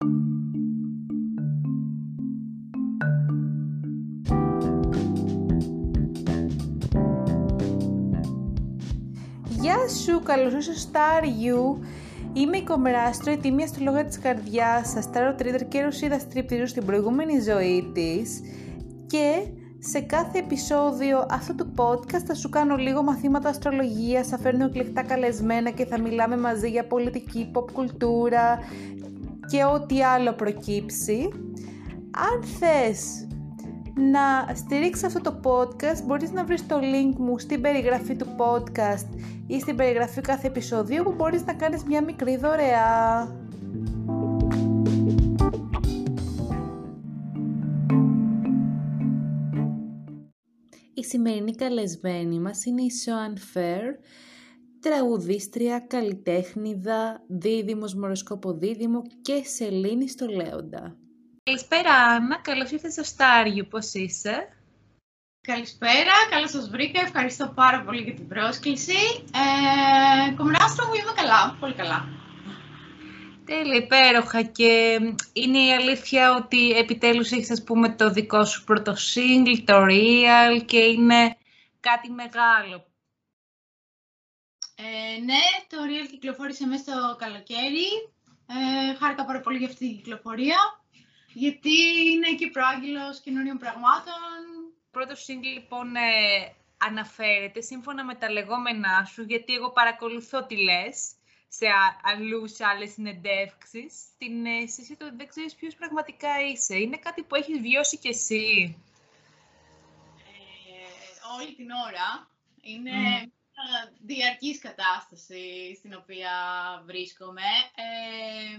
Γεια σου, καλώς ήρθες στο Star You. Είμαι η Κομράστρο, η τιμή αστρολόγα της καρδιάς σας, Tarot Reader και ρουσίδα στριπτηρίου στην προηγούμενη ζωή της και σε κάθε επεισόδιο αυτού του podcast θα σου κάνω λίγο μαθήματα αστρολογίας, θα φέρνω εκλεκτά καλεσμένα και θα μιλάμε μαζί για πολιτική, pop κουλτούρα και ό,τι άλλο προκύψει. Αν θες να στηρίξεις αυτό το podcast μπορείς να βρεις το link μου στην περιγραφή του podcast ή στην περιγραφή κάθε επεισοδίου που μπορείς να κάνεις μια μικρή δωρεά. Η σημερινή καλεσμένη μας είναι η Σοαν Φέρ, τραγουδίστρια, καλλιτέχνηδα, δίδυμος, μοροσκόπο δίδυμο και σελήνη στο Λέοντα. Καλησπέρα Άννα, καλώς ήρθες στο Στάριο, πώς είσαι; Καλησπέρα, καλώς σας βρήκα, ευχαριστώ πάρα πολύ για την πρόσκληση. Ε, Κομμενάστρο μου είμαι καλά, πολύ καλά. Τέλεια, υπέροχα και είναι η αλήθεια ότι επιτέλους έχεις ας πούμε το δικό σου πρώτο single, το Real και είναι κάτι μεγάλο. Ε, ναι, το Real κυκλοφόρησε μέσα στο καλοκαίρι. Ε, χάρηκα πάρα πολύ για αυτή την κυκλοφορία γιατί είναι και προάγγελος καινούριων πραγμάτων. Πρώτο single λοιπόν ε, αναφέρεται σύμφωνα με τα λεγόμενά σου, γιατί εγώ παρακολουθώ τι λες σε αλλού, σε άλλες συνεντεύξεις, την αίσθηση ότι δεν ξέρεις ποιος πραγματικά είσαι. Είναι κάτι που έχεις βιώσει κι εσύ. Ε, όλη την ώρα. Είναι mm. Μια διαρκής κατάσταση στην οποία βρίσκομαι. Ε,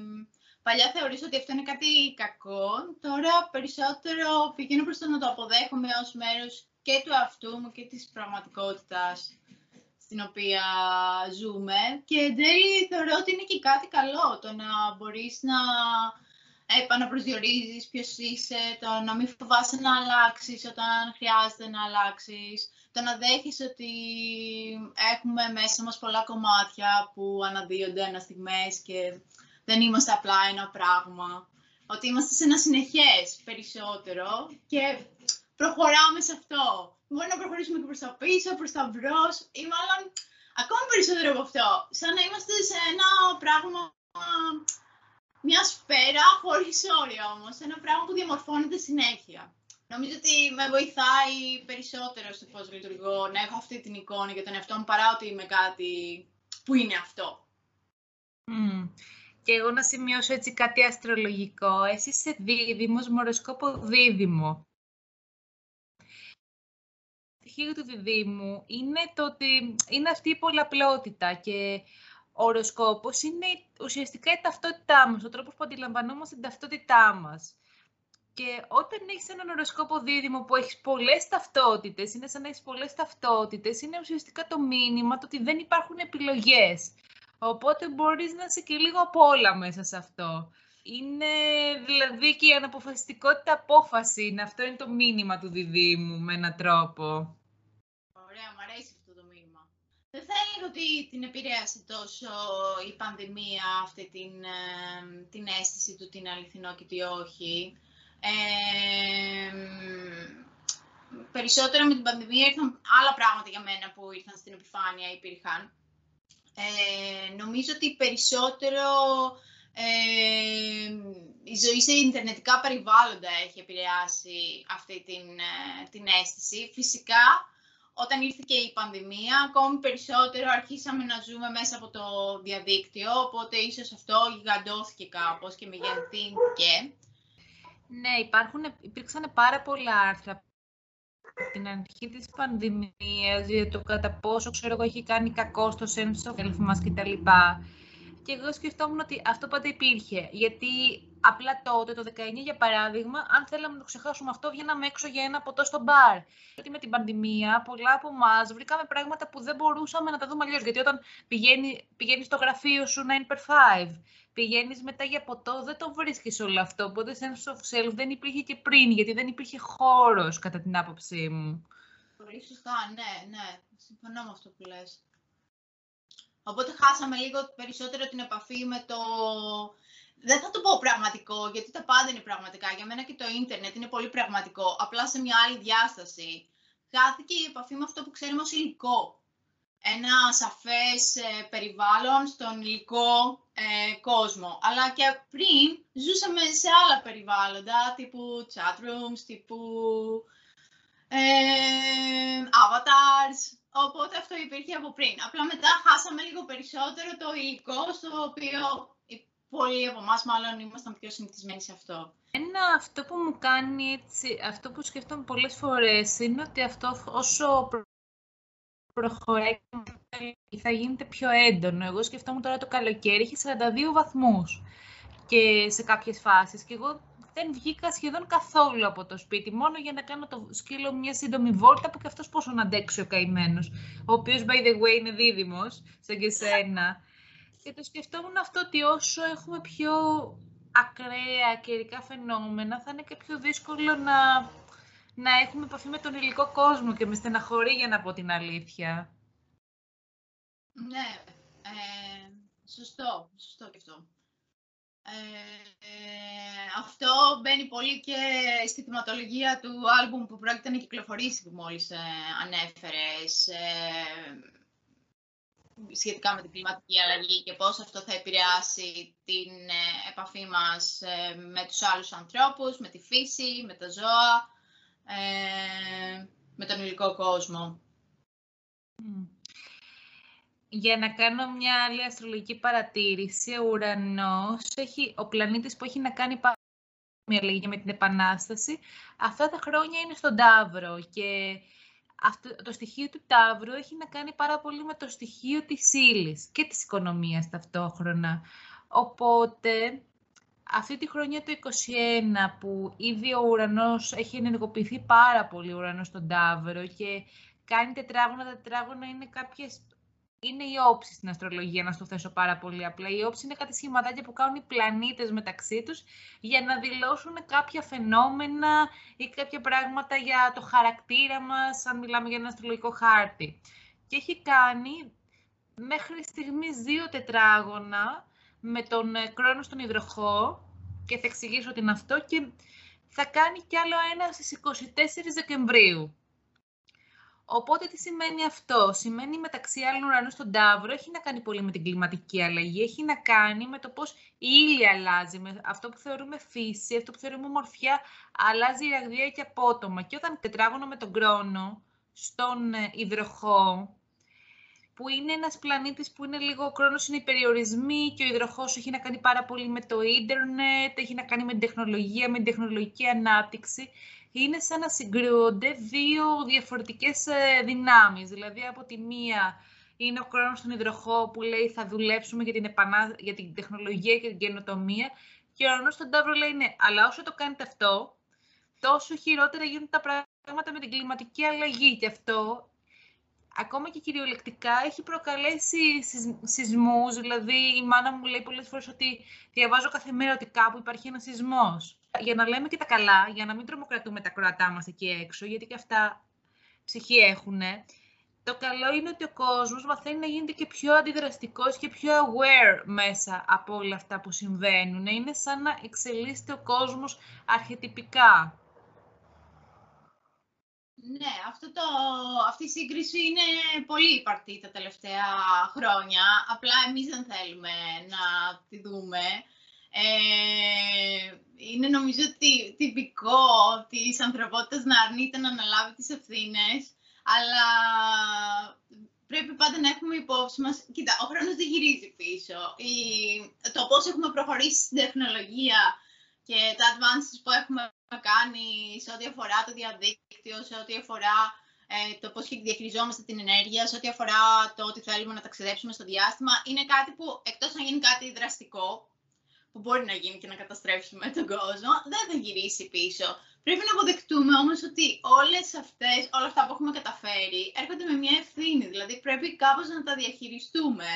Παλιά θεωρούσα ότι αυτό είναι κάτι κακό. Τώρα περισσότερο πηγαίνω προς το να το αποδέχομαι ως μέρος και του αυτού μου και της πραγματικότητας στην οποία ζούμε. Και εν τέλει θεωρώ ότι είναι και κάτι καλό το να μπορείς να επαναπροσδιορίζεις ποιος είσαι, το να μην φοβάσαι να αλλάξεις όταν χρειάζεται να αλλάξεις, το να δέχεις ότι έχουμε μέσα μας πολλά κομμάτια που αναδύονται αναστιγμές και δεν είμαστε απλά ένα πράγμα. Ότι είμαστε σε ένα συνεχές περισσότερο και προχωράμε σε αυτό. Μπορεί να προχωρήσουμε και προς τα πίσω, προς τα μπρος ή μάλλον ακόμη περισσότερο από αυτό. Σαν να είμαστε σε ένα πράγμα, μια σφαίρα χωρίς όρια όμως. Ένα πράγμα που διαμορφώνεται συνέχεια. Νομίζω ότι με βοηθάει περισσότερο στο πώς λειτουργώ να έχω αυτή την εικόνα για τον εαυτό μου παρά ότι είμαι κάτι που είναι αυτό. Mm και εγώ να σημειώσω έτσι κάτι αστρολογικό. Εσύ είσαι δίδυμος, μοροσκόπο δίδυμο. Το στοιχείο του διδήμου είναι το ότι είναι αυτή η πολλαπλότητα και ο οροσκόπος είναι ουσιαστικά η ταυτότητά μας, ο τρόπος που αντιλαμβανόμαστε την ταυτότητά μας. Και όταν έχεις έναν οροσκόπο δίδυμο που έχεις πολλές ταυτότητες, είναι σαν να έχεις πολλές ταυτότητες, είναι ουσιαστικά το μήνυμα το ότι δεν υπάρχουν επιλογές. Οπότε μπορείς να είσαι και λίγο από όλα μέσα σε αυτό. Είναι δηλαδή και η αναποφασιστικότητα απόφαση. Είναι, αυτό είναι το μήνυμα του διδήμου με έναν τρόπο. Ωραία, μου αρέσει αυτό το μήνυμα. Δεν θα έλεγα ότι την επηρέασε τόσο η πανδημία αυτή την, ε, την αίσθηση του τι είναι αληθινό και τι όχι. Ε, περισσότερο με την πανδημία ήρθαν άλλα πράγματα για μένα που ήρθαν στην επιφάνεια, υπήρχαν. Ε, νομίζω ότι περισσότερο ε, η ζωή σε ιντερνετικά περιβάλλοντα έχει επηρεάσει αυτή την, ε, την αίσθηση. Φυσικά, όταν ήρθε και η πανδημία, ακόμη περισσότερο αρχίσαμε να ζούμε μέσα από το διαδίκτυο, οπότε ίσως αυτό γιγαντώθηκε κάπως και μεγενθύνθηκε. Ναι, υπάρχουν, υπήρξαν πάρα πολλά άρθρα την αρχή της πανδημίας, για το κατά πόσο ξέρω εγώ έχει κάνει κακό στο sense of health μας κτλ. Και εγώ σκεφτόμουν ότι αυτό πάντα υπήρχε. Γιατί απλά τότε, το 19 για παράδειγμα, αν θέλαμε να το ξεχάσουμε αυτό, βγαίναμε έξω για ένα ποτό στο μπαρ. Γιατί με την πανδημία, πολλά από εμάς βρήκαμε πράγματα που δεν μπορούσαμε να τα δούμε αλλιώς. Γιατί όταν πηγαίνει, πηγαίνεις στο γραφείο σου 9 per 5, πηγαίνεις μετά για ποτό, δεν το βρίσκεις όλο αυτό. Οπότε sense of self δεν υπήρχε και πριν, γιατί δεν υπήρχε χώρος, κατά την άποψή μου. Πολύ σωστά, ναι, ναι. Συμφωνώ με αυτό που λες. Οπότε χάσαμε λίγο περισσότερο την επαφή με το δεν θα το πω πραγματικό, γιατί τα πάντα είναι πραγματικά. Για μένα και το ίντερνετ είναι πολύ πραγματικό, απλά σε μια άλλη διάσταση. Χάθηκε η επαφή με αυτό που ξέρουμε ως υλικό. Ένα σαφές ε, περιβάλλον στον υλικό ε, κόσμο. Αλλά και πριν ζούσαμε σε άλλα περιβάλλοντα, τύπου chat rooms, τύπου ε, avatars. Οπότε αυτό υπήρχε από πριν. Απλά μετά χάσαμε λίγο περισσότερο το υλικό στο οποίο πολλοί από εμάς μάλλον ήμασταν πιο συνηθισμένοι σε αυτό. Ένα αυτό που μου κάνει έτσι, αυτό που σκέφτομαι πολλές φορές είναι ότι αυτό όσο προχωράει θα γίνεται πιο έντονο. Εγώ σκεφτόμουν τώρα το καλοκαίρι, είχε 42 βαθμούς και σε κάποιες φάσεις και εγώ δεν βγήκα σχεδόν καθόλου από το σπίτι, μόνο για να κάνω το σκύλο μια σύντομη βόλτα που και αυτός πόσο να αντέξει ο καημένος, ο οποίος by the way είναι δίδυμος, σαν και σένα. Και το σκεφτόμουν αυτό ότι όσο έχουμε πιο ακραία καιρικά φαινόμενα, θα είναι και πιο δύσκολο να, να έχουμε επαφή με τον υλικό κόσμο και με στεναχωρεί για να πω την αλήθεια. Ναι, ε, σωστό, σωστό και αυτό. Ε, αυτό μπαίνει πολύ και στη θεματολογία του άλμπουμ που πρόκειται να κυκλοφορήσει που μόλις ε, ανέφερες. Ε, σχετικά με την κλιματική αλλαγή και πώς αυτό θα επηρεάσει την ε, επαφή μας ε, με τους άλλους ανθρώπους, με τη φύση, με τα ζώα, ε, με τον υλικό κόσμο. Για να κάνω μια άλλη αστρολογική παρατήρηση, ο ουρανός, έχει, ο πλανήτης που έχει να κάνει μια αλλαγή με την Επανάσταση, αυτά τα χρόνια είναι στον Ταύρο και αυτό, το στοιχείο του Ταύρου έχει να κάνει πάρα πολύ με το στοιχείο της ύλης και της οικονομίας ταυτόχρονα. Οπότε, αυτή τη χρονιά του 21 που ήδη ο ουρανός έχει ενεργοποιηθεί πάρα πολύ ο ουρανός στον Ταύρο και κάνει τετράγωνα, τα τετράγωνα είναι κάποιες είναι η όψη στην αστρολογία, να στο θέσω πάρα πολύ απλά. Η όψη είναι κάτι σχηματάκια που κάνουν οι πλανήτες μεταξύ τους για να δηλώσουν κάποια φαινόμενα ή κάποια πράγματα για το χαρακτήρα μας, αν μιλάμε για ένα αστρολογικό χάρτη. Και έχει κάνει μέχρι στιγμής δύο τετράγωνα με τον κρόνος στον υδροχό και θα εξηγήσω τι είναι αυτό και θα κάνει κι άλλο ένα στις 24 Δεκεμβρίου. Οπότε τι σημαίνει αυτό; Σημαίνει μεταξύ άλλων ουρανού στον Ταύρο έχει να κάνει πολύ με την κλιματική αλλαγή. Έχει να κάνει με το πώς η ύλη αλλάζει. Με αυτό που θεωρούμε φύση, αυτό που θεωρούμε μορφιά, αλλάζει ραγδαία και απότομα. Και όταν τετράγωνο με τον κρόνο στον ε, υδροχό, που είναι ένας πλανήτης που είναι λίγο, ο χρόνος είναι οι περιορισμοί και ο υδροχός έχει να κάνει πάρα πολύ με το ίντερνετ, έχει να κάνει με την τεχνολογία, με την τεχνολογική ανάπτυξη. Είναι σαν να συγκρούονται δύο διαφορετικές ε, δυνάμεις. Δηλαδή, από τη μία είναι ο χρόνος στον υδροχό που λέει θα δουλέψουμε για την, επανά... για την τεχνολογία και την καινοτομία και ο χρόνος στον Ταύρο λέει ναι, αλλά όσο το κάνετε αυτό, τόσο χειρότερα γίνουν τα πράγματα με την κλιματική αλλαγή και αυτό ακόμα και κυριολεκτικά έχει προκαλέσει σεισμούς, δηλαδή η μάνα μου λέει πολλές φορές ότι διαβάζω κάθε μέρα ότι κάπου υπάρχει ένας σεισμός για να λέμε και τα καλά, για να μην τρομοκρατούμε τα κροατά μας εκεί έξω, γιατί και αυτά ψυχή έχουν. Το καλό είναι ότι ο κόσμος μαθαίνει να γίνεται και πιο αντιδραστικός και πιο aware μέσα από όλα αυτά που συμβαίνουν. Είναι σαν να εξελίσσεται ο κόσμος αρχετυπικά. Ναι, αυτό το, αυτή η σύγκριση είναι πολύ υπαρκτή τα τελευταία χρόνια. Απλά εμείς δεν θέλουμε να τη δούμε. Ε, είναι νομίζω ότι τυπικό της ανθρωπότητας να αρνείται να αναλάβει τις ευθύνες, αλλά πρέπει πάντα να έχουμε υπόψη μας, κοίτα, ο χρόνος δεν γυρίζει πίσω. Η, το πώς έχουμε προχωρήσει στην τεχνολογία και τα advances που έχουμε κάνει σε ό,τι αφορά το διαδίκτυο, σε ό,τι αφορά ε, το πώς διαχειριζόμαστε την ενέργεια, σε ό,τι αφορά το ότι θέλουμε να ταξιδέψουμε στο διάστημα, είναι κάτι που εκτός να γίνει κάτι δραστικό, που μπορεί να γίνει και να καταστρέψουμε τον κόσμο, δεν θα γυρίσει πίσω. Πρέπει να αποδεκτούμε όμως ότι όλες αυτές, όλα αυτά που έχουμε καταφέρει έρχονται με μια ευθύνη, δηλαδή πρέπει κάπως να τα διαχειριστούμε.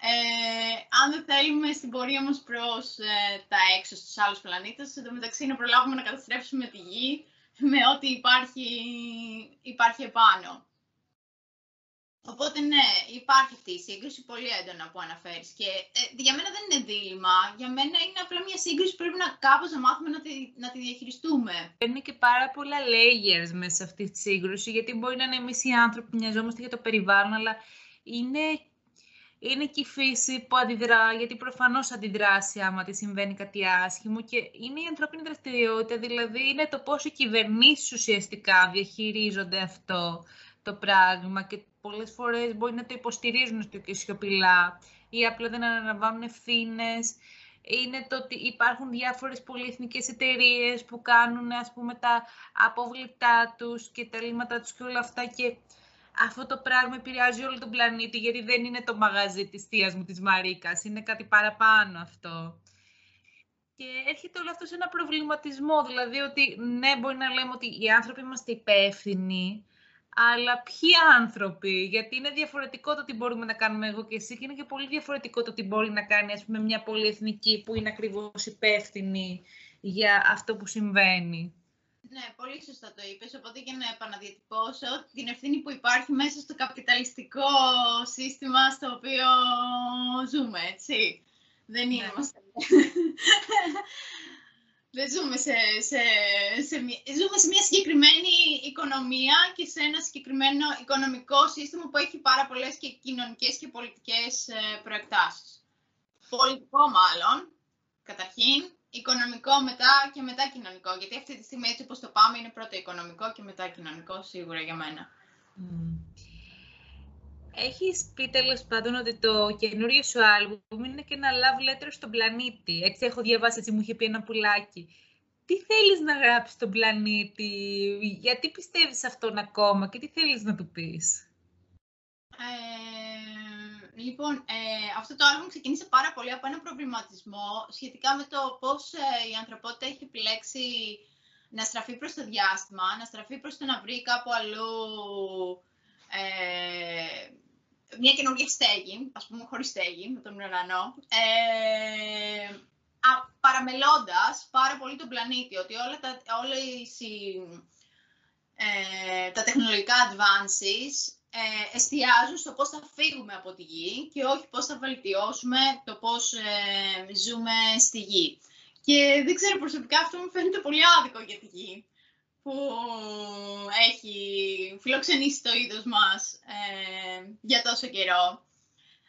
Ε, αν δεν θέλουμε στην πορεία μας προς ε, τα έξω στους άλλους πλανήτες, εντωμεταξύ να προλάβουμε να καταστρέψουμε τη Γη με ό,τι υπάρχει, υπάρχει επάνω. Οπότε ναι, υπάρχει αυτή η σύγκρουση πολύ έντονα που αναφέρεις και ε, για μένα δεν είναι δίλημα, για μένα είναι απλά μια σύγκρουση που πρέπει να κάπως να μάθουμε να τη, να τη διαχειριστούμε. Είναι και πάρα πολλά layers μέσα σε αυτή τη σύγκρουση, γιατί μπορεί να είναι εμείς οι άνθρωποι που μοιαζόμαστε για το περιβάλλον, αλλά είναι, είναι και η φύση που αντιδρά, γιατί προφανώς αντιδράσει άμα τη συμβαίνει κάτι άσχημο και είναι η ανθρώπινη δραστηριότητα, δηλαδή είναι το πόσο οι κυβερνήσεις ουσιαστικά διαχειρίζονται αυτό το πράγμα και πολλές φορές μπορεί να το υποστηρίζουν στο και σιωπηλά ή απλά δεν αναλαμβάνουν ευθύνες. Είναι το ότι υπάρχουν διάφορες πολυεθνικές εταιρείες που κάνουν ας πούμε τα απόβλητά τους και τα λίμματα τους και όλα αυτά και αυτό το πράγμα επηρεάζει όλο τον πλανήτη γιατί δεν είναι το μαγαζί της θείας μου της Μαρίκας, είναι κάτι παραπάνω αυτό. Και έρχεται όλο αυτό σε ένα προβληματισμό, δηλαδή ότι ναι μπορεί να λέμε ότι οι άνθρωποι είμαστε υπεύθυνοι, αλλά ποιοι άνθρωποι, γιατί είναι διαφορετικό το τι μπορούμε να κάνουμε εγώ και εσύ και είναι και πολύ διαφορετικό το τι μπορεί να κάνει ας πούμε, μια πολυεθνική που είναι ακριβώς υπεύθυνη για αυτό που συμβαίνει. Ναι, πολύ σωστά το είπες, οπότε για να επαναδιατυπώσω την ευθύνη που υπάρχει μέσα στο καπιταλιστικό σύστημα στο οποίο ζούμε, έτσι. Δεν είναι ναι. Δεν ζούμε σε, σε, σε, ζούμε σε μια συγκεκριμένη οικονομία και σε ένα συγκεκριμένο οικονομικό σύστημα που έχει πάρα πολλές και κοινωνικές και πολιτικές ε, προεκτάσεις. Πολιτικό μάλλον, καταρχήν, οικονομικό μετά και μετά κοινωνικό. Γιατί αυτή τη στιγμή έτσι όπως το πάμε είναι πρώτο οικονομικό και μετά κοινωνικό σίγουρα για μένα. Έχεις πει τέλος πάντων ότι το καινούριο σου άλμπουμ είναι και ένα love letter στον πλανήτη. Έτσι έχω διαβάσει, έτσι μου είχε πει ένα πουλάκι. Τι θέλεις να γράψεις στον πλανήτη, γιατί πιστεύεις αυτόν ακόμα και τι θέλεις να του πεις; Ε, λοιπόν, ε, αυτό το άλμπουμ ξεκίνησε πάρα πολύ από ένα προβληματισμό σχετικά με το πώς ε, η ανθρωπότητα έχει επιλέξει να στραφεί προς το διάστημα, να στραφεί προς το να βρει κάπου αλλού ε, μια καινούργια στέγη, ας πούμε χωρίς στέγη, με τον ουρανό, ε, παραμελώντας πάρα πολύ τον πλανήτη, ότι όλα τα, όλες οι, ε, τα τεχνολογικά advances ε, εστιάζουν στο πώς θα φύγουμε από τη γη και όχι πώς θα βελτιώσουμε το πώς ε, ζούμε στη γη. Και δεν ξέρω, προσωπικά αυτό μου φαίνεται πολύ άδικο για τη γη που έχει φιλοξενήσει το είδος μας ε, για τόσο καιρό.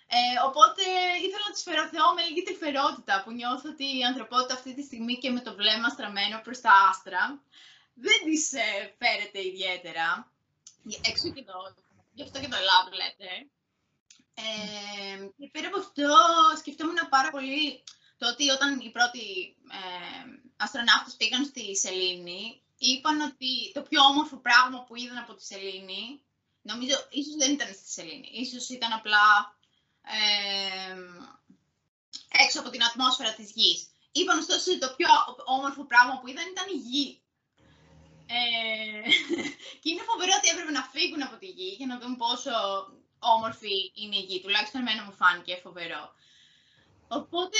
Ε, οπότε ήθελα να της φέρω Θεό με λίγη τρυφερότητα που νιώθω ότι η ανθρωπότητα αυτή τη στιγμή και με το βλέμμα στραμμένο προς τα άστρα δεν της ε, φέρεται ιδιαίτερα. Έξω και το, γι' αυτό και το love letter. Ε, και πέρα από αυτό σκεφτόμουν πάρα πολύ το ότι όταν οι πρώτοι ε, αστροναύτες πήγαν στη Σελήνη είπαν ότι το πιο όμορφο πράγμα που είδαν από τη Σελήνη, νομίζω ίσως δεν ήταν στη Σελήνη, ίσως ήταν απλά ε, έξω από την ατμόσφαιρα της γης. Είπαν ωστόσο ότι το πιο όμορφο πράγμα που είδαν ήταν η γη. Ε, και είναι φοβερό ότι έπρεπε να φύγουν από τη γη για να δουν πόσο όμορφη είναι η γη. Τουλάχιστον εμένα μου φάνηκε φοβερό. Οπότε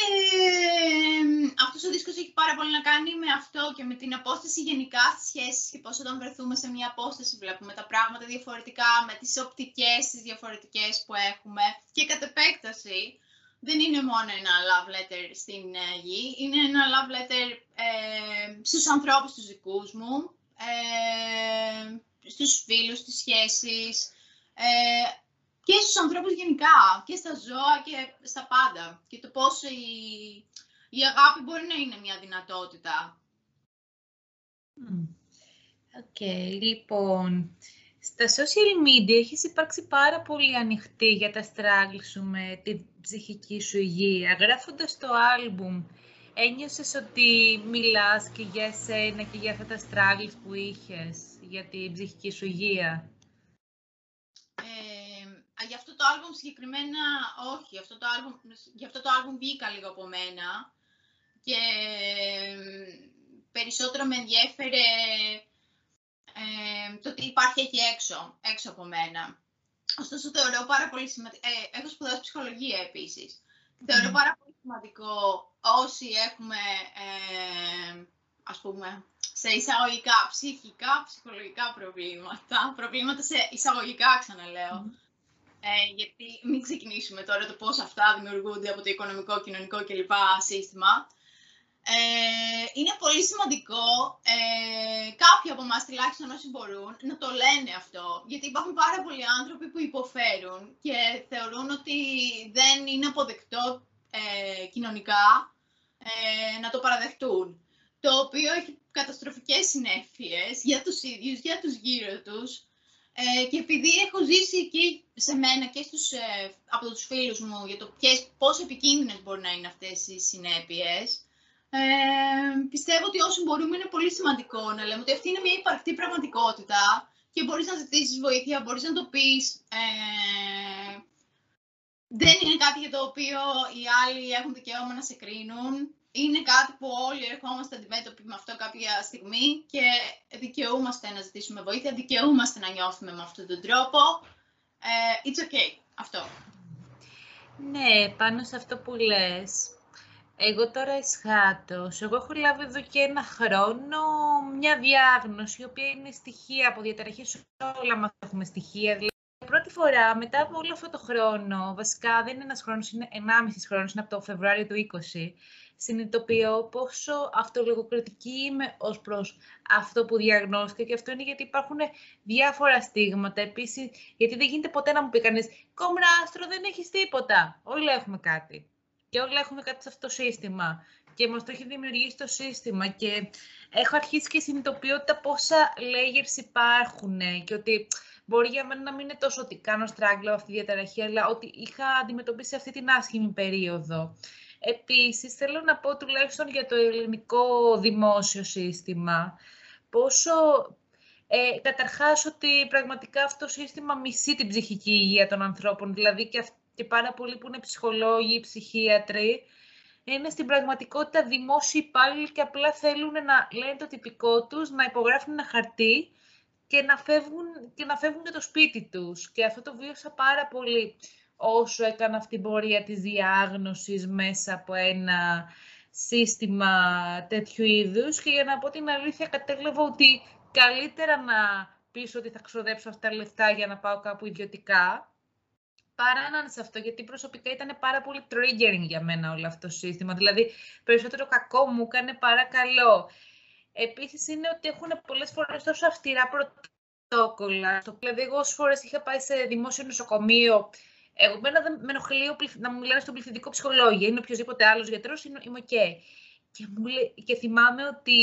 αυτός ο δίσκος έχει πάρα πολύ να κάνει με αυτό και με την απόσταση γενικά στις σχέσεις και πώς όταν βρεθούμε σε μια απόσταση βλέπουμε τα πράγματα διαφορετικά, με τις οπτικές τις διαφορετικές που έχουμε και κατ' επέκταση δεν είναι μόνο ένα love letter στην ε, γη, είναι ένα love letter ε, στους ανθρώπους τους δικούς μου, ε, στους φίλους, στις σχέσεις, ε, και στους ανθρώπους γενικά, και στα ζώα και στα πάντα. Και το πώς η, η αγάπη μπορεί να είναι μια δυνατότητα. ΟΚ, λοιπόν, στα social media έχεις υπάρξει πάρα πολύ ανοιχτή για τα struggle σου με την ψυχική σου υγεία. Γράφοντας το άλμπουμ, ένιωσες ότι μιλάς και για εσένα και για αυτά τα στράγγλ που είχες για την ψυχική σου υγεία; Για αυτό το άλμπουμ συγκεκριμένα όχι. Αυτό το άλμπουμ, για αυτό το άλμπουμ βγήκα λίγο από μένα και περισσότερο με ενδιέφερε ε, το ότι υπάρχει εκεί έξω, έξω από μένα. Ωστόσο θεωρώ πάρα πολύ σημαντικό, ε, έχω σπουδάσει ψυχολογία επίσης. Θεωρώ πάρα πολύ σημαντικό όσοι έχουμε, ε, ας πούμε, σε εισαγωγικά ψυχικά, ψυχολογικά προβλήματα, προβλήματα σε εισαγωγικά ξαναλέω, Ε, γιατί μην ξεκινήσουμε τώρα το πώς αυτά δημιουργούνται από το οικονομικό, κοινωνικό κλπ. σύστημα. Ε, είναι πολύ σημαντικό ε, κάποιοι από εμάς, τουλάχιστον όσοι μπορούν, να το λένε αυτό. Γιατί υπάρχουν πάρα πολλοί άνθρωποι που υποφέρουν και θεωρούν ότι δεν είναι αποδεκτό ε, κοινωνικά ε, να το παραδεχτούν. Το οποίο έχει καταστροφικές συνέφειες για τους ίδιους, για τους γύρω τους. Ε, και επειδή έχω ζήσει και σε μένα και στους, ε, από τους φίλους μου για το ποιες, πόσο επικίνδυνες μπορεί να είναι αυτές οι συνέπειες, ε, πιστεύω ότι όσο μπορούμε είναι πολύ σημαντικό να λέμε ότι αυτή είναι μια υπαρκτή πραγματικότητα και μπορείς να ζητήσεις βοήθεια, μπορείς να το πεις. Ε, δεν είναι κάτι για το οποίο οι άλλοι έχουν δικαίωμα να σε κρίνουν. Είναι κάτι που όλοι ερχόμαστε αντιμέτωποι με αυτό κάποια στιγμή και δικαιούμαστε να ζητήσουμε βοήθεια, δικαιούμαστε να νιώθουμε με αυτόν τον τρόπο. Ε, it's okay, αυτό. Ναι, πάνω σε αυτό που λες, εγώ τώρα εσχάτως, εγώ έχω λάβει εδώ και ένα χρόνο μια διάγνωση, η οποία είναι στοιχεία από διαταραχές, όλα μας έχουμε στοιχεία. Δηλαδή, πρώτη φορά, μετά από όλο αυτό το χρόνο, βασικά δεν είναι ένας χρόνος, είναι 1,5 χρόνος, είναι από το Φεβρουάριο του 20, συνειδητοποιώ πόσο αυτολογοκριτική είμαι ως προς αυτό που διαγνώστηκα και αυτό είναι γιατί υπάρχουν διάφορα στίγματα. Επίσης, γιατί δεν γίνεται ποτέ να μου πει κανείς «Κομράστρο, δεν έχεις τίποτα». Όλοι έχουμε κάτι και όλοι έχουμε κάτι σε αυτό το σύστημα και μας το έχει δημιουργήσει το σύστημα και έχω αρχίσει και συνειδητοποιώ τα πόσα layers υπάρχουν και ότι μπορεί για μένα να μην είναι τόσο ότι κάνω στράγγλο αυτή τη διαταραχή, αλλά ότι είχα αντιμετωπίσει αυτή την άσχημη περίοδο. Επίσης, θέλω να πω τουλάχιστον για το ελληνικό δημόσιο σύστημα, πόσο ε, καταρχάς ότι πραγματικά αυτό το σύστημα μισεί την ψυχική υγεία των ανθρώπων, δηλαδή και, και πάρα πολλοί που είναι ψυχολόγοι, ψυχίατροι, είναι στην πραγματικότητα δημόσιοι υπάλληλοι και απλά θέλουν να λένε το τυπικό τους, να υπογράφουν ένα χαρτί και να φεύγουν και, να φεύγουν και το σπίτι τους. Και αυτό το βίωσα πάρα πολύ όσο έκανα αυτή την πορεία της διάγνωσης μέσα από ένα σύστημα τέτοιου είδους και για να πω την αλήθεια κατέλαβα ότι καλύτερα να πεις ότι θα ξοδέψω αυτά τα λεφτά για να πάω κάπου ιδιωτικά παρά να είναι σε αυτό, γιατί προσωπικά ήταν πάρα πολύ triggering για μένα όλο αυτό το σύστημα. Δηλαδή, περισσότερο κακό μου έκανε παρά καλό. Επίσης, είναι ότι έχουν πολλές φορές τόσο αυστηρά πρωτόκολλα. Δηλαδή, εγώ όσες φορές είχα πάει σε δημόσιο νοσοκομείο εμένα δεν με ενοχλεί να μου λένε στον πληθυντικό ψυχολόγιο, είναι οποιοδήποτε άλλος γιατρός, είμαι ΟΚ. Και, μου και θυμάμαι ότι.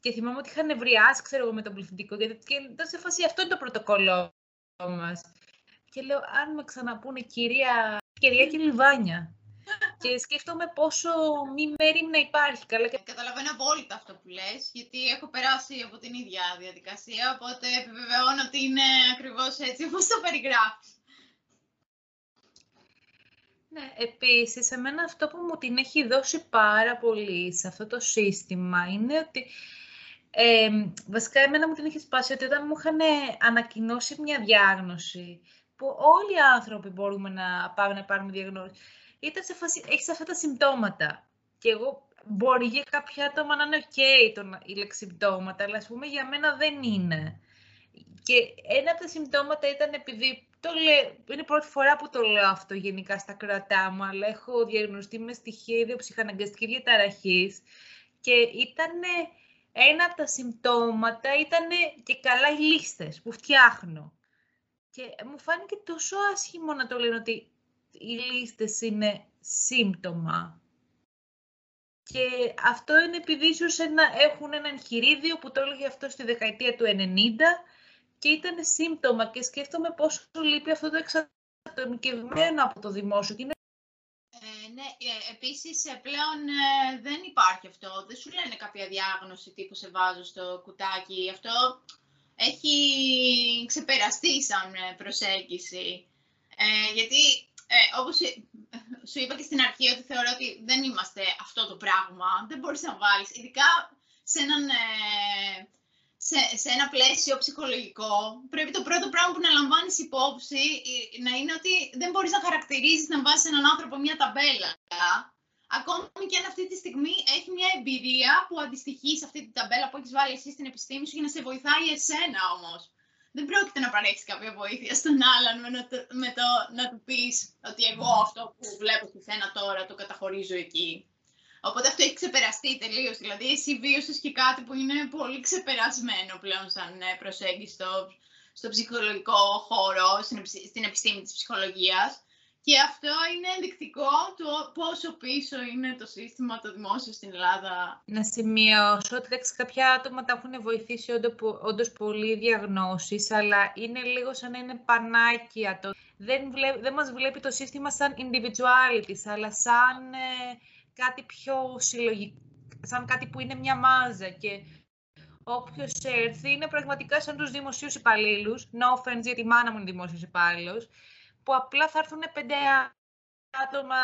Και θυμάμαι ότι είχα νευριάσει, ξέρω εγώ, με τον πληθυντικό, γιατί και ήταν σε φάση αυτό είναι το πρωτοκόλλο μας. Και λέω, αν με ξαναπούνε κυρία, κυρία και λιβάνια. Και σκέφτομαι πόσο μη μέρη να υπάρχει. Καλά και... Καταλαβαίνω απόλυτα αυτό που λες, γιατί έχω περάσει από την ίδια διαδικασία, οπότε επιβεβαιώνω ότι είναι ακριβώς έτσι όπως το περιγράφεις. Ναι, επίσης, εμένα αυτό που μου την έχει δώσει πάρα πολύ σε αυτό το σύστημα είναι ότι ε, βασικά εμένα μου την έχει σπάσει ότι όταν μου είχαν ανακοινώσει μια διάγνωση που όλοι οι άνθρωποι μπορούμε να πάμε να πάρουμε διαγνώση ήταν σε φάση, έχεις αυτά τα συμπτώματα. Και εγώ μπορεί για κάποια άτομα να είναι ok το, η λέξη συμπτώματα αλλά ας πούμε για μένα δεν είναι. Και ένα από τα συμπτώματα ήταν επειδή το λέω, είναι η πρώτη φορά που το λέω αυτό γενικά στα κρατά μου, αλλά έχω διαγνωστεί με στοιχεία ιδιοψυχαναγκαστική διαταραχής. Και ήταν ένα από τα συμπτώματα ήταν και καλά οι λίστες που φτιάχνω. Και μου φάνηκε τόσο άσχημο να το λένε ότι οι λίστες είναι σύμπτωμα. Και αυτό είναι επειδή ίσως έχουν ένα εγχειρίδιο που το έλεγε αυτό στη δεκαετία του 90 και ήταν σύμπτωμα και σκέφτομαι πόσο λείπει αυτό το εξατομικευμένο από το δημόσιο. Είναι... Ε, ναι, ε, επίσης ε, πλέον ε, δεν υπάρχει αυτό. Δεν σου λένε κάποια διάγνωση τύπου σε βάζω στο κουτάκι. Αυτό έχει ξεπεραστεί σαν προσέγγιση. γιατί, όπως σου είπα και στην αρχή, ότι θεωρώ ότι δεν είμαστε αυτό το πράγμα. Δεν μπορείς να βάλεις, ειδικά σε έναν σε, σε ένα πλαίσιο ψυχολογικό, πρέπει το πρώτο πράγμα που να λαμβάνεις υπόψη ε, να είναι ότι δεν μπορείς να χαρακτηρίζεις να βάζεις έναν άνθρωπο μια ταμπέλα. Ακόμη και αν αυτή τη στιγμή έχει μια εμπειρία που αντιστοιχεί σε αυτή την ταμπέλα που έχεις βάλει εσύ στην επιστήμη σου για να σε βοηθάει εσένα όμως. Δεν πρόκειται να παρέχεις κάποια βοήθεια στον άλλον με, το, με το να του πεις ότι εγώ αυτό που βλέπω στη σένα τώρα το καταχωρίζω εκεί. Οπότε αυτό έχει ξεπεραστεί τελείως. Δηλαδή, εσύ βίωσες και κάτι που είναι πολύ ξεπερασμένο πλέον σαν ε, προσέγγιση στο, στο ψυχολογικό χώρο, στην, στην επιστήμη της ψυχολογίας. Και αυτό είναι ενδεικτικό του πόσο πίσω είναι το σύστημα το δημόσιο στην Ελλάδα. Να σημειώσω ότι κάποια άτομα τα έχουν βοηθήσει όντω πολύ διαγνώσεις, αλλά είναι λίγο σαν να είναι πανάκια. Το... Δεν, βλέ... δεν μας βλέπει το σύστημα σαν individuality, αλλά σαν ε, κάτι πιο συλλογικό, σαν κάτι που είναι μια μάζα και όποιος έρθει είναι πραγματικά σαν τους δημοσίους υπαλλήλους. No offense, γιατί η μάνα μου είναι δημόσιος υπάλληλος, που απλά θα έρθουν πέντε άτομα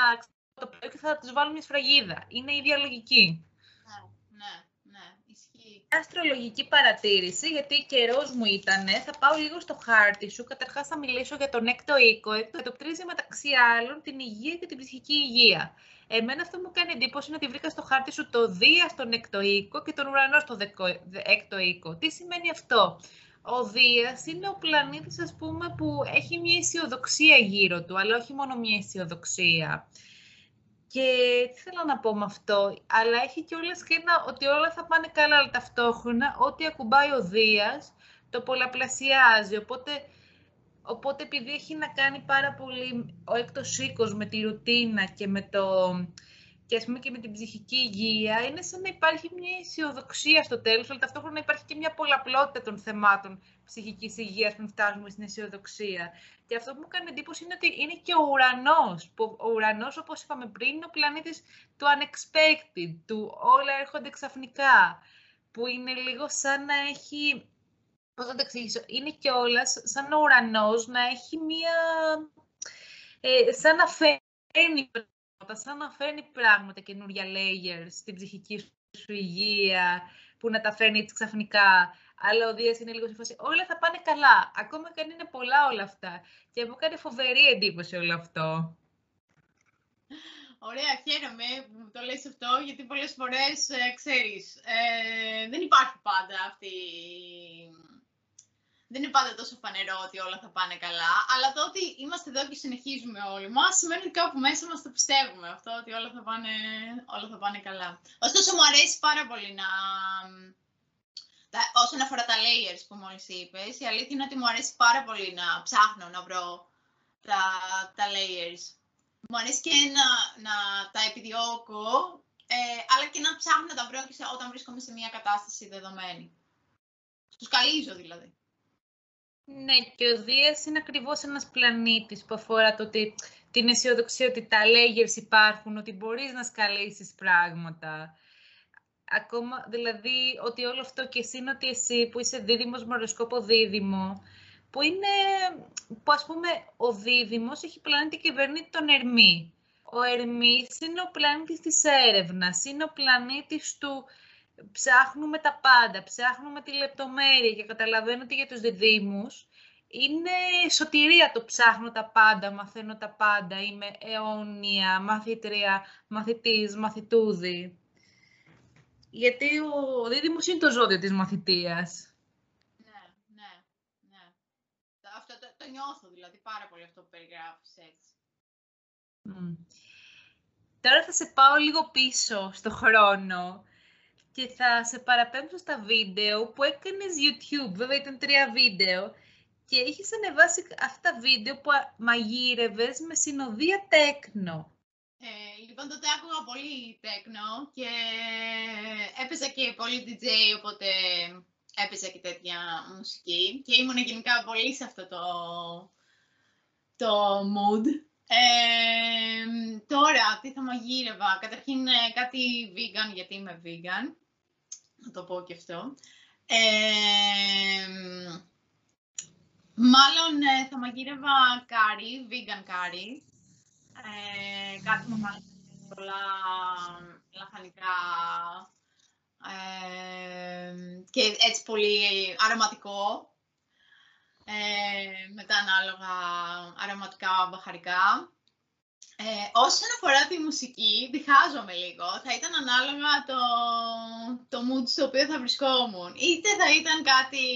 το πρωί και θα τους βάλουν μια σφραγίδα. Είναι η ίδια λογική. Ναι, ναι, ναι, ισχύει. Αστρολογική παρατήρηση, γιατί καιρός μου ήταν, θα πάω λίγο στο χάρτη σου. Καταρχάς θα μιλήσω για τον έκτο οίκο. Εκτοπτρίζει μεταξύ άλλων την υγεία και την ψυχική υγεία. Εμένα αυτό μου κάνει εντύπωση είναι ότι βρήκα στο χάρτη σου το Δία στον έκτο οίκο και τον ουρανό στο έκτο οίκο. Τι σημαίνει αυτό; Ο Δίας είναι ο πλανήτης, ας πούμε, που έχει μια αισιοδοξία γύρω του, αλλά όχι μόνο μια αισιοδοξία. Και τι θέλω να πω με αυτό, αλλά έχει και όλα και ότι όλα θα πάνε καλά, αλλά ταυτόχρονα ό,τι ακουμπάει ο Δίας το πολλαπλασιάζει. Οπότε, οπότε επειδή έχει να κάνει πάρα πολύ ο έκτος οίκος με τη ρουτίνα και με το και ας πούμε και με την ψυχική υγεία, είναι σαν να υπάρχει μια αισιοδοξία στο τέλος, αλλά ταυτόχρονα υπάρχει και μια πολλαπλότητα των θεμάτων ψυχικής υγείας που φτάσουμε στην αισιοδοξία. Και αυτό που μου κάνει εντύπωση είναι ότι είναι και ο ουρανός, που ο ουρανός, όπως είπαμε πριν, είναι ο πλανήτης του unexpected, του όλα έρχονται ξαφνικά, που είναι λίγο σαν να έχει, πώς να το εξηγήσω, είναι και όλα σαν ο ουρανός να έχει μια, ε, σαν να φέρνει σαν να φέρνει πράγματα, καινούργια layers στην ψυχική σου υγεία, που να τα φέρνει έτσι ξαφνικά. Αλλά ο Δίας είναι λίγο σε φάση, όλα θα πάνε καλά. Ακόμα και αν είναι πολλά όλα αυτά. Και μου κάνει φοβερή εντύπωση όλο αυτό. Ωραία, χαίρομαι που το λες αυτό, γιατί πολλές φορές, ε, ξέρεις, ε, δεν υπάρχει πάντα αυτή δεν είναι πάντα τόσο φανερό ότι όλα θα πάνε καλά, αλλά το ότι είμαστε εδώ και συνεχίζουμε όλοι μας σημαίνει ότι κάπου μέσα μας το πιστεύουμε αυτό, ότι όλα θα πάνε, όλα θα πάνε καλά. Ωστόσο μου αρέσει πάρα πολύ να... όσον αφορά τα layers που μόλις είπες, η αλήθεια είναι ότι μου αρέσει πάρα πολύ να ψάχνω να βρω τα, τα layers. Μου αρέσει και να, να τα επιδιώκω, ε, αλλά και να ψάχνω να τα βρω όταν βρίσκομαι σε μια κατάσταση δεδομένη. Τους καλύζω δηλαδή. Ναι, και ο Δίας είναι ακριβώς ένας πλανήτης που αφορά το ότι την αισιοδοξία ότι τα layers υπάρχουν, ότι μπορείς να σκαλίσεις πράγματα. Ακόμα, δηλαδή, ότι όλο αυτό και εσύ είναι ότι εσύ που είσαι δίδυμος με οροσκόπο δίδυμο, που είναι, που ας πούμε, ο δίδυμος έχει πλανήτη και κυβερνήτη τον Ερμή. Ο Ερμής είναι ο πλανήτης της έρευνας, είναι ο πλανήτης του ψάχνουμε τα πάντα, ψάχνουμε τη λεπτομέρεια και καταλαβαίνω ότι για τους διδήμους είναι σωτηρία το ψάχνω τα πάντα, μαθαίνω τα πάντα, είμαι αιώνια, μαθήτρια, μαθητής, μαθητούδη. Γιατί ο δίδυμος είναι το ζώδιο της μαθητείας. Ναι, ναι, ναι. Αυτό το, το νιώθω δηλαδή πάρα πολύ αυτό που περιγράφεις έτσι. Τώρα θα σε πάω λίγο πίσω στο χρόνο και θα σε παραπέμψω στα βίντεο που έκανες YouTube. Βέβαια ήταν τρία βίντεο και είχες ανεβάσει αυτά τα βίντεο που μαγείρευες με συνοδεία τέκνο. Ε, λοιπόν, τότε άκουγα πολύ τέκνο και έπαιζα και πολύ DJ, οπότε έπαιζα και τέτοια μουσική και ήμουν γενικά πολύ σε αυτό το, το mood. Ε, τώρα, τι θα μαγείρευα; Καταρχήν ε, κάτι vegan, γιατί είμαι vegan να το πω και αυτό. μάλλον ε, θα μαγείρευα κάρι, vegan κάρι. Ε, κάτι με πολλά λαχανικά ε, και έτσι πολύ αρωματικό. Ε, με τα ανάλογα αρωματικά μπαχαρικά. Ε, όσον αφορά τη μουσική, διχάζομαι λίγο. Θα ήταν ανάλογα το, το mood στο οποίο θα βρισκόμουν. Είτε θα ήταν κάτι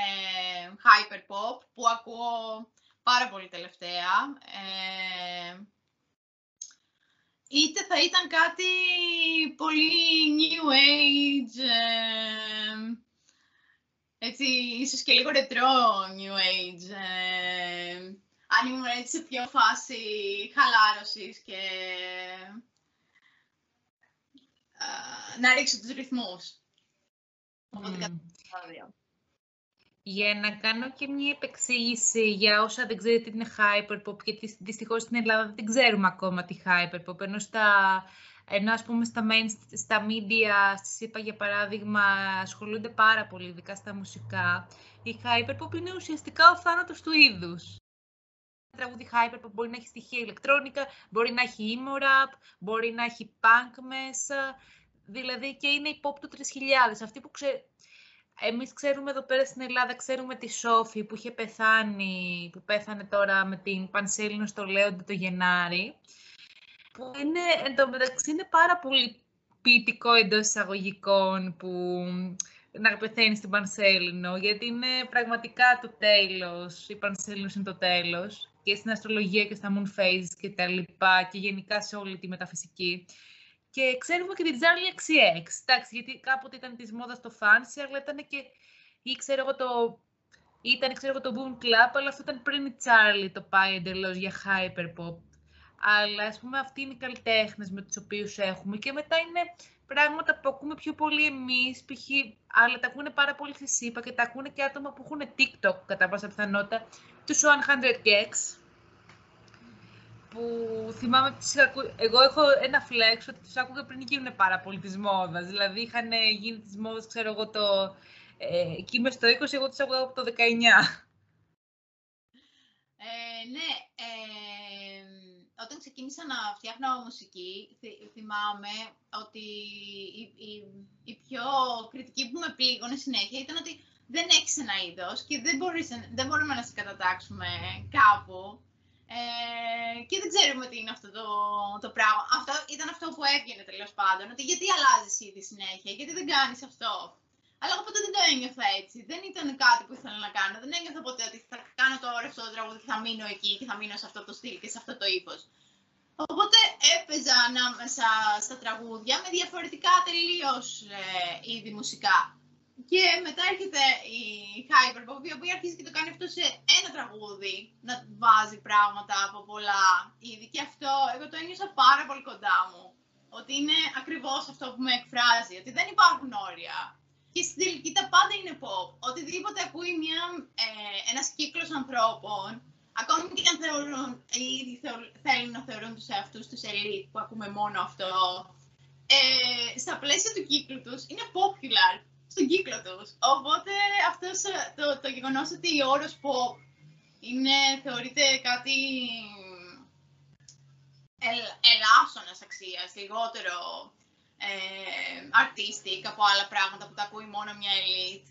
ε, hyperpop που ακούω πάρα πολύ τελευταία. Ε, είτε θα ήταν κάτι πολύ new age, ε, έτσι, ίσως και λίγο ρετρό new age. Ε, αν ήμουν έτσι σε πιο φάση χαλάρωσης και ε, να ρίξω τους ρυθμούς. Mm. Για να κάνω και μια επεξήγηση για όσα δεν ξέρετε τι είναι hyperpop, γιατί δυστυχώς στην Ελλάδα δεν ξέρουμε ακόμα τι hyperpop, ενώ στα, ενώ ας πούμε στα, main, στα media, στη ΣΥΠΑ για παράδειγμα, ασχολούνται πάρα πολύ, ειδικά στα μουσικά, η hyperpop είναι ουσιαστικά ο θάνατος του είδους. Τραγούδι hyperpop μπορεί να έχει στοιχεία ηλεκτρόνικα, μπορεί να έχει emo rap, μπορεί να έχει punk μέσα, δηλαδή και είναι η pop του 3000. Αυτή που ξε... Εμείς ξέρουμε εδώ πέρα στην Ελλάδα, ξέρουμε τη Σόφη που είχε πεθάνει, που πέθανε τώρα με την Πανσέλινο στο Λέοντα το Γενάρη, που είναι, εντωμεταξύ είναι πάρα πολύ ποιητικό εντός εισαγωγικών που να πεθαίνει στην Πανσέλινο, γιατί είναι πραγματικά το τέλος, η Πανσέλινος είναι το τέλος, και στην αστρολογία και στα moon phases και τα λοιπά, και γενικά σε όλη τη μεταφυσική. Και ξέρουμε και την Charlie XCX. Εντάξει, γιατί κάποτε ήταν της μόδας το fancy, αλλά ήταν και. ή ξέρω εγώ το. Ήταν, ξέρω εγώ, το Boom Club, αλλά αυτό ήταν πριν η Charlie το πάει εντελώς για hyperpop. Αλλά ας πούμε αυτοί είναι οι καλλιτέχνες με τους οποίους έχουμε. Και μετά είναι πράγματα που ακούμε πιο πολύ εμείς, π.χ. αλλά τα ακούνε πάρα πολύ στη ΣΥΠΑ και τα ακούνε και άτομα που έχουν TikTok κατά πάσα πιθανότητα. Τους 100 Gex, που θυμάμαι ότι Εγώ έχω ένα φλέξ ότι τους άκουγα πριν γίνουν πάρα πολύ της μόδας. Δηλαδή είχαν γίνει της μόδας, ξέρω εγώ, το... Ε, εκεί είμαι στο 20, εγώ τους άκουγα από το 19. Ε, ναι, ε, όταν ξεκίνησα να φτιάχνω μουσική, θυμάμαι ότι η, η, η, πιο κριτική που με πλήγωνε συνέχεια ήταν ότι δεν έχεις ένα είδος και δεν, μπορείς, δεν μπορούμε να σε κατατάξουμε κάπου. Ε, και δεν ξέρουμε τι είναι αυτό το, το πράγμα. Αυτό ήταν αυτό που έβγαινε τέλος πάντων. Ότι γιατί αλλάζεις ήδη συνέχεια, γιατί δεν κάνεις αυτό. Αλλά εγώ ποτέ δεν το ένιωθα έτσι. Δεν ήταν κάτι που ήθελα να κάνω. Δεν ένιωθα ποτέ ότι θα κάνω το αυτό το τραγούδι και θα μείνω εκεί και θα μείνω σε αυτό το στυλ και σε αυτό το ύφος. Οπότε έπαιζα ανάμεσα στα τραγούδια με διαφορετικά τελείως ε, είδη μουσικά. Και μετά έρχεται η Hyperpop, η οποία αρχίζει και το κάνει αυτό σε ένα τραγούδι, να βάζει πράγματα από πολλά είδη. Και αυτό εγώ το ένιωσα πάρα πολύ κοντά μου. Ότι είναι ακριβώς αυτό που με εκφράζει, ότι δεν υπάρχουν όρια. Και στην τελική τα πάντα είναι pop. Οτιδήποτε ακούει μια, ε, ένας κύκλος ανθρώπων, ακόμη και αν θεωρούν, ήδη θέλουν να θεωρούν τους εαυτούς τους elite που ακούμε μόνο αυτό, ε, στα πλαίσια του κύκλου τους είναι popular στον κύκλο τους. Οπότε αυτός, ε, το, το γεγονός ότι ο όρος pop είναι, θεωρείται κάτι ελ, ελάσσονας αξίας, λιγότερο ε, artistic από άλλα πράγματα που τα ακούει μόνο μια elite.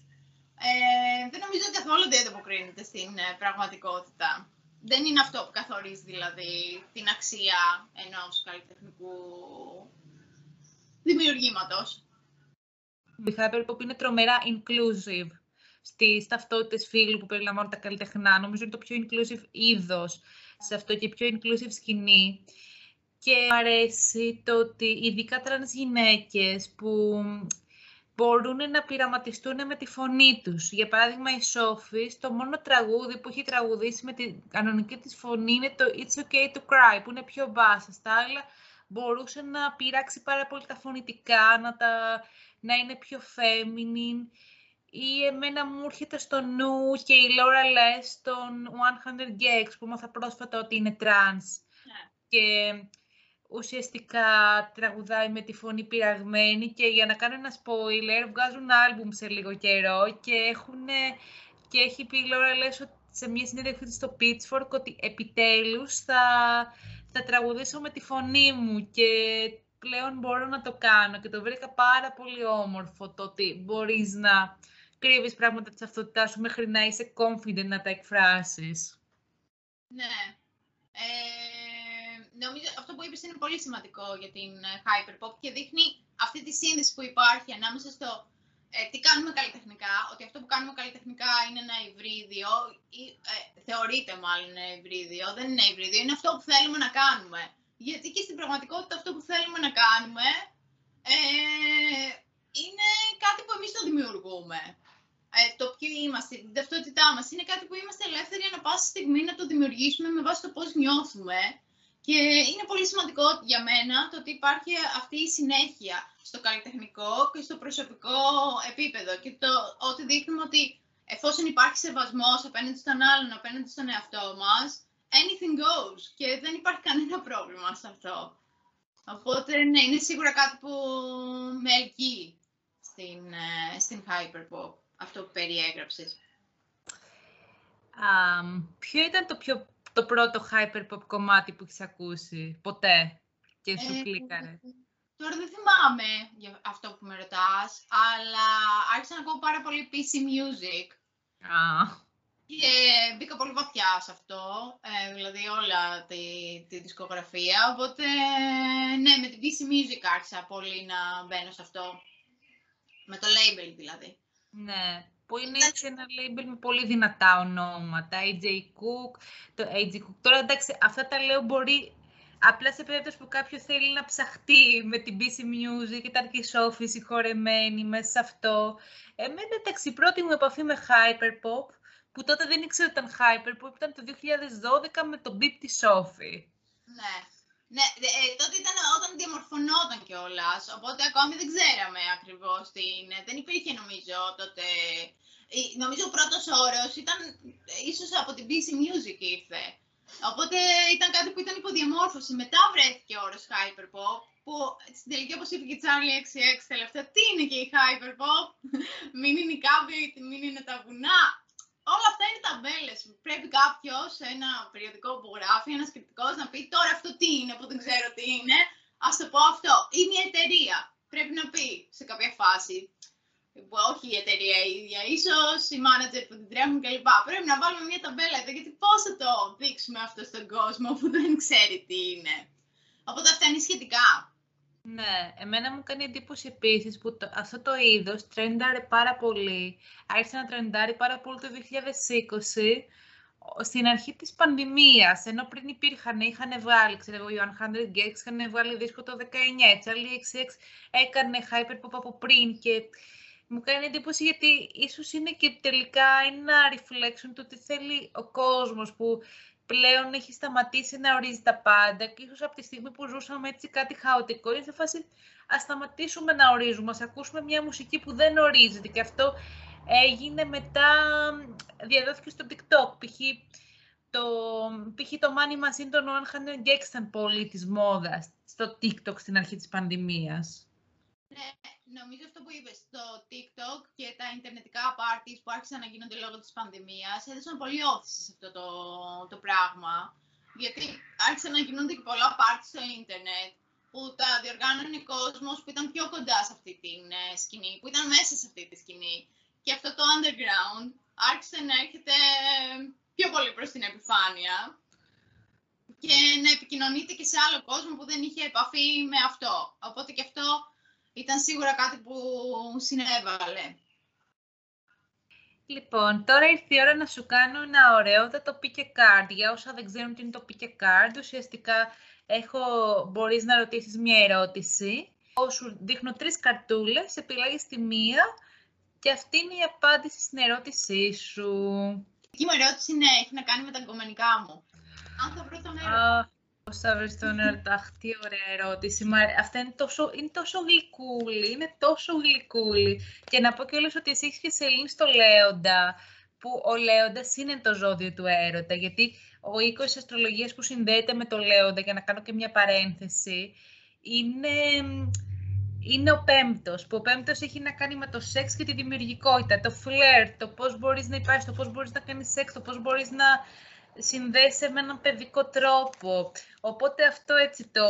Ε, δεν νομίζω ότι καθόλου δεν ανταποκρίνεται στην ε, πραγματικότητα. Δεν είναι αυτό που καθορίζει δηλαδή την αξία ενός καλλιτεχνικού δημιουργήματος η Hyperpop είναι τρομερά inclusive στις ταυτότητες φύλου που περιλαμβάνουν τα καλλιτεχνικά. Νομίζω είναι το πιο inclusive είδος σε αυτό και πιο inclusive σκηνή. Και μου αρέσει το ότι ειδικά τρανς γυναίκες που μπορούν να πειραματιστούν με τη φωνή τους. Για παράδειγμα, η Sophie, το μόνο τραγούδι που έχει τραγουδήσει με την κανονική της φωνή είναι το It's Okay to Cry, που είναι πιο μπάσα. Στα άλλα μπορούσε να πειράξει πάρα πολύ τα φωνητικά, να τα να είναι πιο feminine ή εμένα μου έρχεται στο νου και η Laura Les των 100 Gex που έμαθα πρόσφατα ότι είναι trans ναι. και ουσιαστικά τραγουδάει με τη φωνή πειραγμένη και για να κάνω ένα spoiler βγάζουν άλμπουμ σε λίγο καιρό και, έχουν, και έχει πει η Laura Les σε μια συνέντευξη στο Pitchfork ότι επιτέλους θα, θα τραγουδήσω με τη φωνή μου και πλέον μπορώ να το κάνω και το βρήκα πάρα πολύ όμορφο το ότι μπορείς να κρύβεις πράγματα της αυτότητάς σου μέχρι να είσαι confident να τα εκφράσεις. Ναι. Ε, νομίζω αυτό που είπες είναι πολύ σημαντικό για την ε, Hyperpop και δείχνει αυτή τη σύνδεση που υπάρχει ανάμεσα στο ε, τι κάνουμε καλλιτεχνικά, ότι αυτό που κάνουμε καλλιτεχνικά είναι ένα υβρίδιο, ή ε, θεωρείται μάλλον ένα υβρίδιο, δεν είναι υβρίδιο, είναι αυτό που θέλουμε να κάνουμε. Γιατί και στην πραγματικότητα αυτό που θέλουμε να κάνουμε ε, είναι κάτι που εμείς το δημιουργούμε. Ε, το ποιο είμαστε, την ταυτότητά μας, είναι κάτι που είμαστε ελεύθεροι ανα πάσα στιγμή να το δημιουργήσουμε με βάση το πώς νιώθουμε και είναι πολύ σημαντικό για μένα το ότι υπάρχει αυτή η συνέχεια στο καλλιτεχνικό και στο προσωπικό επίπεδο και το ότι δείχνουμε ότι εφόσον υπάρχει σεβασμός απέναντι στον άλλον, απέναντι στον εαυτό μας, anything goes και δεν υπάρχει κανένα πρόβλημα σε αυτό. Οπότε, ναι, είναι σίγουρα κάτι που με ελκύει στην, ε, στην Hyperpop, αυτό που περιέγραψες. Um, ποιο ήταν το πιο το πρώτο hyperpop κομμάτι που έχεις ακούσει ποτέ και σου ε, κλίκαρε. Τώρα δεν θυμάμαι για αυτό που με ρωτάς, αλλά άρχισα να ακούω πάρα πολύ PC music. Ah. Και μπήκα πολύ βαθιά σε αυτό, ε, δηλαδή όλα τη, τη δισκογραφία, οπότε ναι, με την PC Music άρχισα πολύ να μπαίνω σε αυτό, με το label δηλαδή. Ναι, που είναι έτσι ένα label με πολύ δυνατά ονόματα, AJ Cook, το AJ Cook. Τώρα εντάξει, αυτά τα λέω μπορεί απλά σε περίπτωση που κάποιος θέλει να ψαχτεί με την PC Music, ήταν και η Sophie συγχωρεμένη μέσα σε αυτό. Εμένα εντάξει, η πρώτη μου επαφή με Hyperpop, που τότε δεν ήξερα ότι ήταν Hyperpop, ήταν το 2012 με τον Beep τη Sophie. Ναι. Ναι, ε, τότε ήταν όταν διαμορφωνόταν κιόλας. Οπότε ακόμη δεν ξέραμε ακριβώς τι είναι. Δεν υπήρχε νομίζω τότε. Νομίζω ο πρώτος όρος ήταν ίσως από την PC Music ήρθε. Οπότε ήταν κάτι που ήταν υποδιαμόρφωση. Μετά βρέθηκε ο όρος Hyperpop, που στην τελική, όπως είπε και η Charlie XX τελευταία, τι είναι και η Hyperpop, μην είναι η κάμπη, μην είναι τα βουνά όλα αυτά είναι ταμπέλες. Πρέπει κάποιος σε ένα περιοδικό που γράφει, ένας κριτικός να πει τώρα αυτό τι είναι που δεν ξέρω τι είναι. Α το πω αυτό. Ή μια εταιρεία. Πρέπει να πει σε κάποια φάση. Όχι η εταιρεία η ίδια, ίσως οι μάνατζερ που την τρέχουν κλπ. Πρέπει να βάλουμε μια ταμπέλα εδώ, γιατί πώς θα το δείξουμε αυτό στον κόσμο που δεν ξέρει τι είναι. Οπότε αυτά είναι σχετικά. Ναι, εμένα μου κάνει εντύπωση επίσης που το, αυτό το είδος τρένταρε πάρα πολύ. Άρχισε να τρεντάρει πάρα πολύ το 2020 στην αρχή της πανδημίας, ενώ πριν υπήρχαν, είχαν βγάλει, ξέρω εγώ, οι 100 Gags είχαν βγάλει δίσκο το 19, Charlie XX έκανε Hyperpop από πριν και μου κάνει εντύπωση γιατί ίσως είναι και τελικά ένα reflection του τι θέλει ο κόσμος που πλέον έχει σταματήσει να ορίζει τα πάντα και ίσως από τη στιγμή που ζούσαμε έτσι κάτι χαοτικό είναι σε φάση ας σταματήσουμε να ορίζουμε, ας ακούσουμε μια μουσική που δεν ορίζεται και αυτό έγινε μετά, διαδόθηκε στο TikTok, π.χ. Το, π.χ. το Money Machine των 100 Gags ήταν πολύ της μόδας στο TikTok στην αρχή της πανδημίας. Ναι, νομίζω αυτό που είπες, το TikTok και τα ιντερνετικά parties που άρχισαν να γίνονται λόγω της πανδημίας έδωσαν πολύ όθηση σε αυτό το, το πράγμα. Γιατί άρχισαν να γίνονται και πολλά parties στο ίντερνετ που τα διοργάνωνε ο κόσμος που ήταν πιο κοντά σε αυτή τη ε, σκηνή, που ήταν μέσα σε αυτή τη σκηνή. Και αυτό το underground άρχισε να έρχεται πιο πολύ προς την επιφάνεια και να επικοινωνείται και σε άλλο κόσμο που δεν είχε επαφή με αυτό. Οπότε και αυτό ήταν σίγουρα κάτι που συνέβαλε. Λοιπόν, τώρα ήρθε η ώρα να σου κάνω ένα ωραίο το pick a card. Για όσα δεν ξέρουν τι είναι το pick a card, ουσιαστικά έχω, μπορείς να ρωτήσεις μια ερώτηση. Σου δείχνω τρεις καρτούλες, επιλέγεις τη μία και αυτή είναι η απάντηση στην ερώτησή σου. Η μου ερώτηση ναι, έχει να κάνει με τα εγκομενικά μου. Αν θα βρω τον έρωτα. Πώς θα βρεις τον έρωτα, τι ωραία ερώτηση. Μα, αυτά είναι τόσο, είναι τόσο γλυκούλη, είναι τόσο γλυκούλη. Και να πω κιόλας ότι εσύ έχεις και σελήνη στο Λέοντα, που ο Λέοντας είναι το ζώδιο του έρωτα, γιατί ο οίκος της αστρολογίας που συνδέεται με το Λέοντα, για να κάνω και μια παρένθεση, είναι, είναι ο πέμπτος, που ο πέμπτος έχει να κάνει με το σεξ και τη δημιουργικότητα, το φλερ, το πώς μπορείς να υπάρχεις, το πώς μπορείς να κάνεις σεξ, το πώς μπορείς να συνδέσει με έναν παιδικό τρόπο. Οπότε αυτό έτσι το,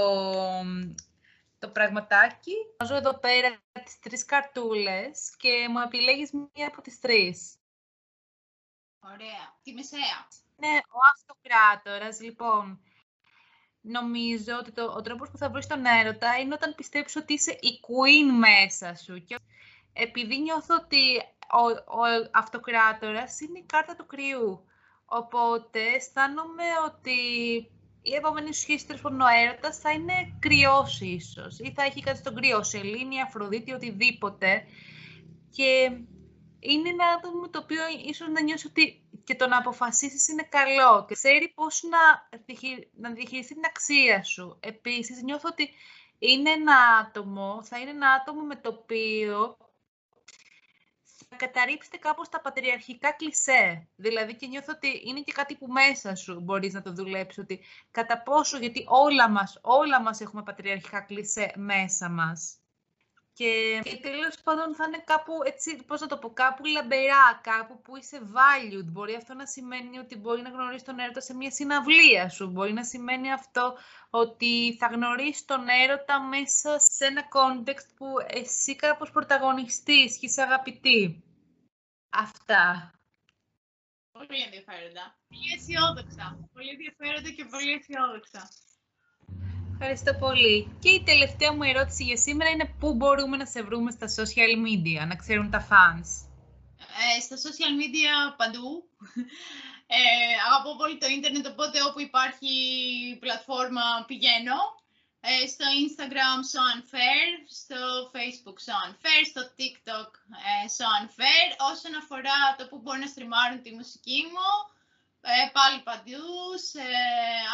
το πραγματάκι. Βάζω εδώ πέρα τις τρεις καρτούλες και μου επιλέγεις μία από τις τρεις. Ωραία. Τη μεσαία. Ναι, ο αυτοκράτορας. Λοιπόν, νομίζω ότι το, ο τρόπος που θα βρεις τον έρωτα είναι όταν πιστέψεις ότι είσαι η queen μέσα σου. Και επειδή νιώθω ότι ο, ο αυτοκράτορας είναι η κάρτα του κρυού. Οπότε αισθάνομαι ότι η επόμενη σχέση τέλος ο έρωτας θα είναι κρυός ίσως. Ή θα έχει κάτι στον κρυό, Σελήνη, Αφροδίτη, οτιδήποτε. Και είναι ένα άτομο το οποίο ίσως να νιώσει ότι και το να αποφασίσεις είναι καλό και ξέρει πώς να, να διαχειριστεί την αξία σου. Επίσης, νιώθω ότι είναι ένα άτομο, θα είναι ένα άτομο με το οποίο καταρρύψετε κάπως τα πατριαρχικά κλισέ. Δηλαδή και νιώθω ότι είναι και κάτι που μέσα σου μπορείς να το δουλέψεις. Ότι κατά πόσο, γιατί όλα μας, όλα μας έχουμε πατριαρχικά κλισέ μέσα μας. Και, και τέλος πάντων θα είναι κάπου, έτσι, πώς να το πω, κάπου λαμπερά, κάπου που είσαι valued. Μπορεί αυτό να σημαίνει ότι μπορεί να γνωρίσει τον έρωτα σε μια συναυλία σου. Μπορεί να σημαίνει αυτό ότι θα γνωρίσει τον έρωτα μέσα σε ένα context που εσύ κάπως πρωταγωνιστής και είσαι αγαπητή. Αυτά. Πολύ ενδιαφέροντα. Πολύ αισιόδοξα. Πολύ ενδιαφέροντα και πολύ αισιόδοξα. Ευχαριστώ πολύ. Και η τελευταία μου ερώτηση για σήμερα είναι πού μπορούμε να σε βρούμε στα social media, να ξέρουν τα fans; Ε, στα social media παντού. Ε, αγαπώ πολύ το ίντερνετ, οπότε όπου υπάρχει πλατφόρμα πηγαίνω. Ε, στο Instagram Soanfair, στο Facebook Soanfair, στο TikTok ε, Soanfair. Όσον αφορά το που μπορούν να στριμάρουν τη μουσική μου, ε, πάλι παντού, σε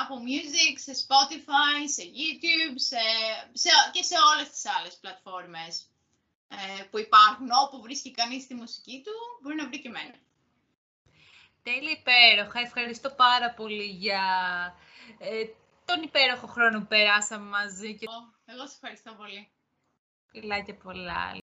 Apple Music, σε Spotify, σε YouTube σε, σε, και σε όλες τις άλλες πλατφόρμες ε, που υπάρχουν. Όπου βρίσκει κανείς τη μουσική του, μπορεί να βρει και εμένα. Τέλεια υπέροχα. Ευχαριστώ πάρα πολύ για ε, τον υπέροχο χρόνο που περάσαμε μαζί. Εγώ σε ευχαριστώ πολύ. Φιλάκια πολλά.